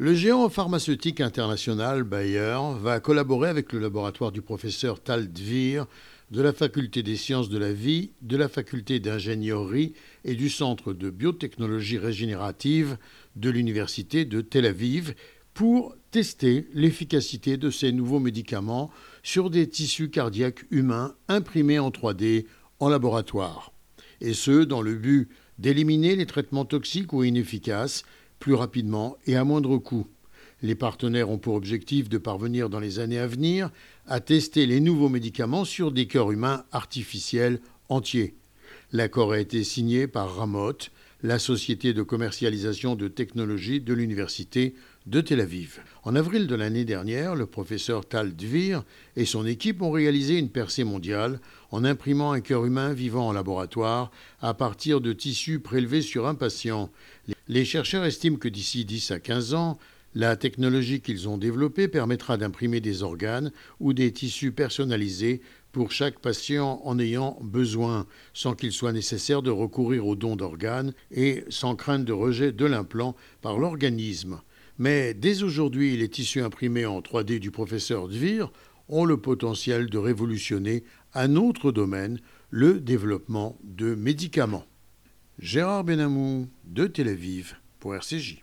Le géant pharmaceutique international Bayer va collaborer avec le laboratoire du professeur Tal Dvir de la faculté des sciences de la vie, de la faculté d'ingénierie et du centre de biotechnologie régénérative de l'université de Tel Aviv pour tester l'efficacité de ces nouveaux médicaments sur des tissus cardiaques humains imprimés en 3D en laboratoire. Et ce, dans le but d'éliminer les traitements toxiques ou inefficaces plus rapidement et à moindre coût. Les partenaires ont pour objectif de parvenir dans les années à venir à tester les nouveaux médicaments sur des cœurs humains artificiels entiers. L'accord a été signé par Ramot, la société de commercialisation de technologie de l'université de Tel Aviv. En avril de l'année dernière, le professeur Tal Dvir et son équipe ont réalisé une percée mondiale en imprimant un cœur humain vivant en laboratoire à partir de tissus prélevés sur un patient. Les chercheurs estiment que d'ici 10 à 15 ans, la technologie qu'ils ont développée permettra d'imprimer des organes ou des tissus personnalisés pour chaque patient en ayant besoin, sans qu'il soit nécessaire de recourir au don d'organes et sans crainte de rejet de l'implant par l'organisme. Mais dès aujourd'hui, les tissus imprimés en 3D du professeur Dvir ont le potentiel de révolutionner un autre domaine, le développement de médicaments. Gérard Benamou de Tel Aviv pour RCJ.